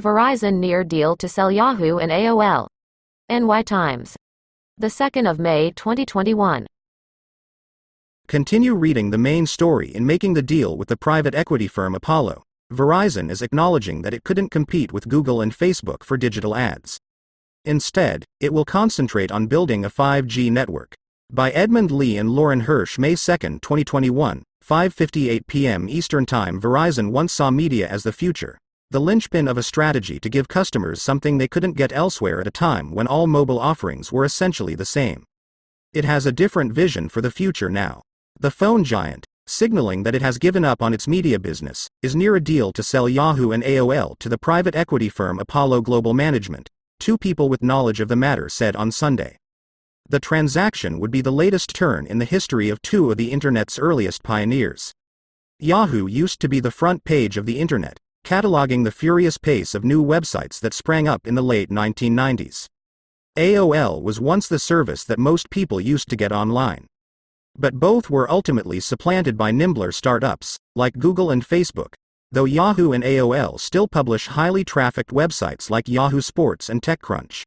Verizon near deal to sell Yahoo and AOL. NY Times. The 2nd of May 2021. Continue reading the main story in making the deal with the private equity firm Apollo. Verizon is acknowledging that it couldn't compete with Google and Facebook for digital ads. Instead, it will concentrate on building a 5G network. By Edmund Lee and Lauren Hirsch, May 2, 2021, 5:58 p.m. Eastern Time. Verizon once saw media as the future, the linchpin of a strategy to give customers something they couldn't get elsewhere at a time when all mobile offerings were essentially the same. It has a different vision for the future now. The phone giant, signaling that it has given up on its media business, is near a deal to sell Yahoo and AOL to the private equity firm Apollo Global Management, two people with knowledge of the matter said on Sunday. The transaction would be the latest turn in the history of two of the Internet's earliest pioneers. Yahoo used to be the front page of the Internet, cataloging the furious pace of new websites that sprang up in the late 1990s. AOL was once the service that most people used to get online. But both were ultimately supplanted by nimbler startups, like Google and Facebook, though Yahoo and AOL still publish highly trafficked websites like Yahoo Sports and TechCrunch.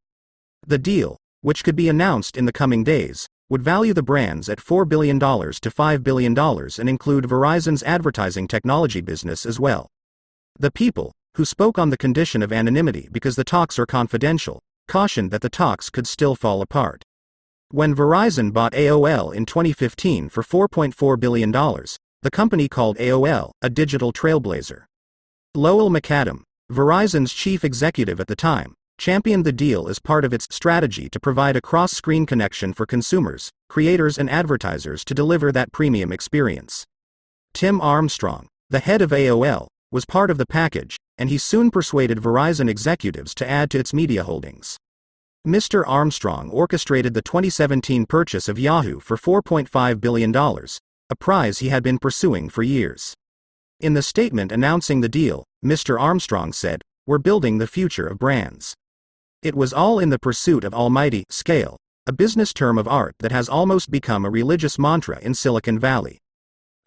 The deal, which could be announced in the coming days, would value the brands at $4 billion to $5 billion and include Verizon's advertising technology business as well. The people, who spoke on the condition of anonymity because the talks are confidential, cautioned that the talks could still fall apart. When Verizon bought AOL in 2015 for $4.4 billion, the company called AOL a digital trailblazer. Lowell McAdam, Verizon's chief executive at the time, championed the deal as part of its strategy to provide a cross screen connection for consumers, creators, and advertisers to deliver that premium experience. Tim Armstrong, the head of AOL, was part of the package, and he soon persuaded Verizon executives to add to its media holdings. Mr. Armstrong orchestrated the 2017 purchase of Yahoo for $4.5 billion, a prize he had been pursuing for years. In the statement announcing the deal, Mr. Armstrong said, We're building the future of brands. It was all in the pursuit of almighty scale, a business term of art that has almost become a religious mantra in Silicon Valley.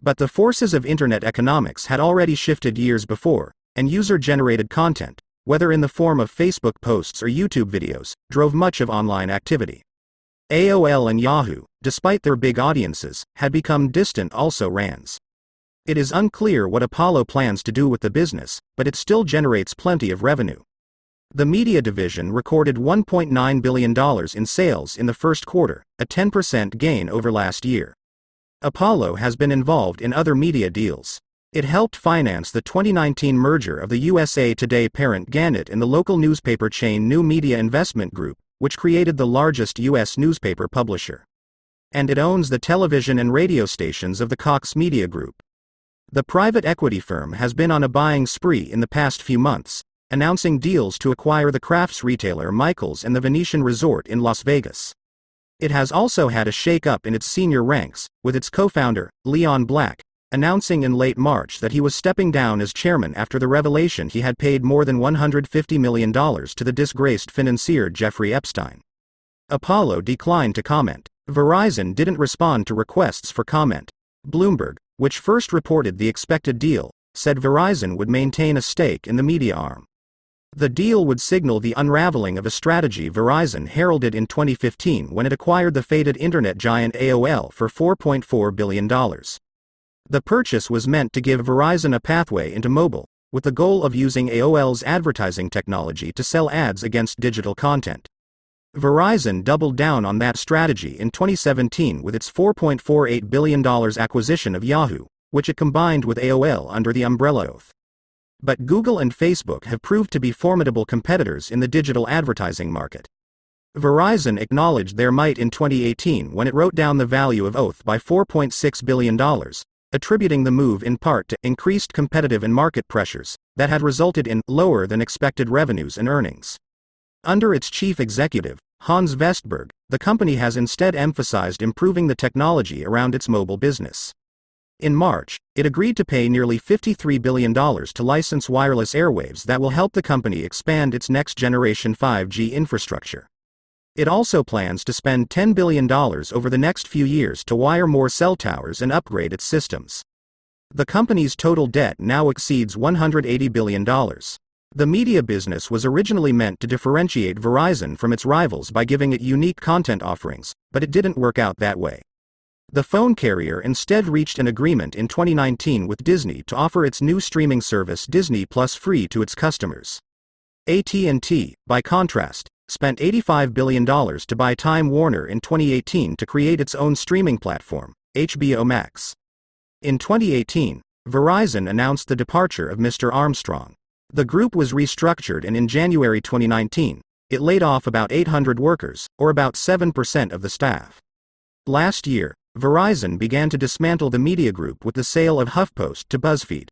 But the forces of Internet economics had already shifted years before, and user generated content, whether in the form of Facebook posts or YouTube videos, drove much of online activity. AOL and Yahoo, despite their big audiences, had become distant also rans. It is unclear what Apollo plans to do with the business, but it still generates plenty of revenue. The media division recorded $1.9 billion in sales in the first quarter, a 10% gain over last year. Apollo has been involved in other media deals. It helped finance the 2019 merger of the USA Today parent Gannett and the local newspaper chain New Media Investment Group, which created the largest U.S. newspaper publisher. And it owns the television and radio stations of the Cox Media Group. The private equity firm has been on a buying spree in the past few months, announcing deals to acquire the crafts retailer Michaels and the Venetian Resort in Las Vegas. It has also had a shake up in its senior ranks, with its co founder, Leon Black, announcing in late March that he was stepping down as chairman after the revelation he had paid more than $150 million to the disgraced financier Jeffrey Epstein. Apollo declined to comment. Verizon didn't respond to requests for comment. Bloomberg, which first reported the expected deal, said Verizon would maintain a stake in the media arm. The deal would signal the unraveling of a strategy Verizon heralded in 2015 when it acquired the fated internet giant AOL for $4.4 billion. The purchase was meant to give Verizon a pathway into mobile, with the goal of using AOL's advertising technology to sell ads against digital content. Verizon doubled down on that strategy in 2017 with its $4.48 billion acquisition of Yahoo, which it combined with AOL under the umbrella oath. But Google and Facebook have proved to be formidable competitors in the digital advertising market. Verizon acknowledged their might in 2018 when it wrote down the value of Oath by $4.6 billion, attributing the move in part to increased competitive and market pressures that had resulted in lower than expected revenues and earnings. Under its chief executive, Hans Vestberg, the company has instead emphasized improving the technology around its mobile business. In March, it agreed to pay nearly $53 billion to license wireless airwaves that will help the company expand its next generation 5G infrastructure. It also plans to spend $10 billion over the next few years to wire more cell towers and upgrade its systems. The company's total debt now exceeds $180 billion. The media business was originally meant to differentiate Verizon from its rivals by giving it unique content offerings, but it didn't work out that way. The phone carrier instead reached an agreement in 2019 with Disney to offer its new streaming service Disney Plus free to its customers. AT&T, by contrast, spent $85 billion to buy Time Warner in 2018 to create its own streaming platform, HBO Max. In 2018, Verizon announced the departure of Mr. Armstrong. The group was restructured and in January 2019, it laid off about 800 workers, or about 7% of the staff. Last year, Verizon began to dismantle the media group with the sale of HuffPost to BuzzFeed.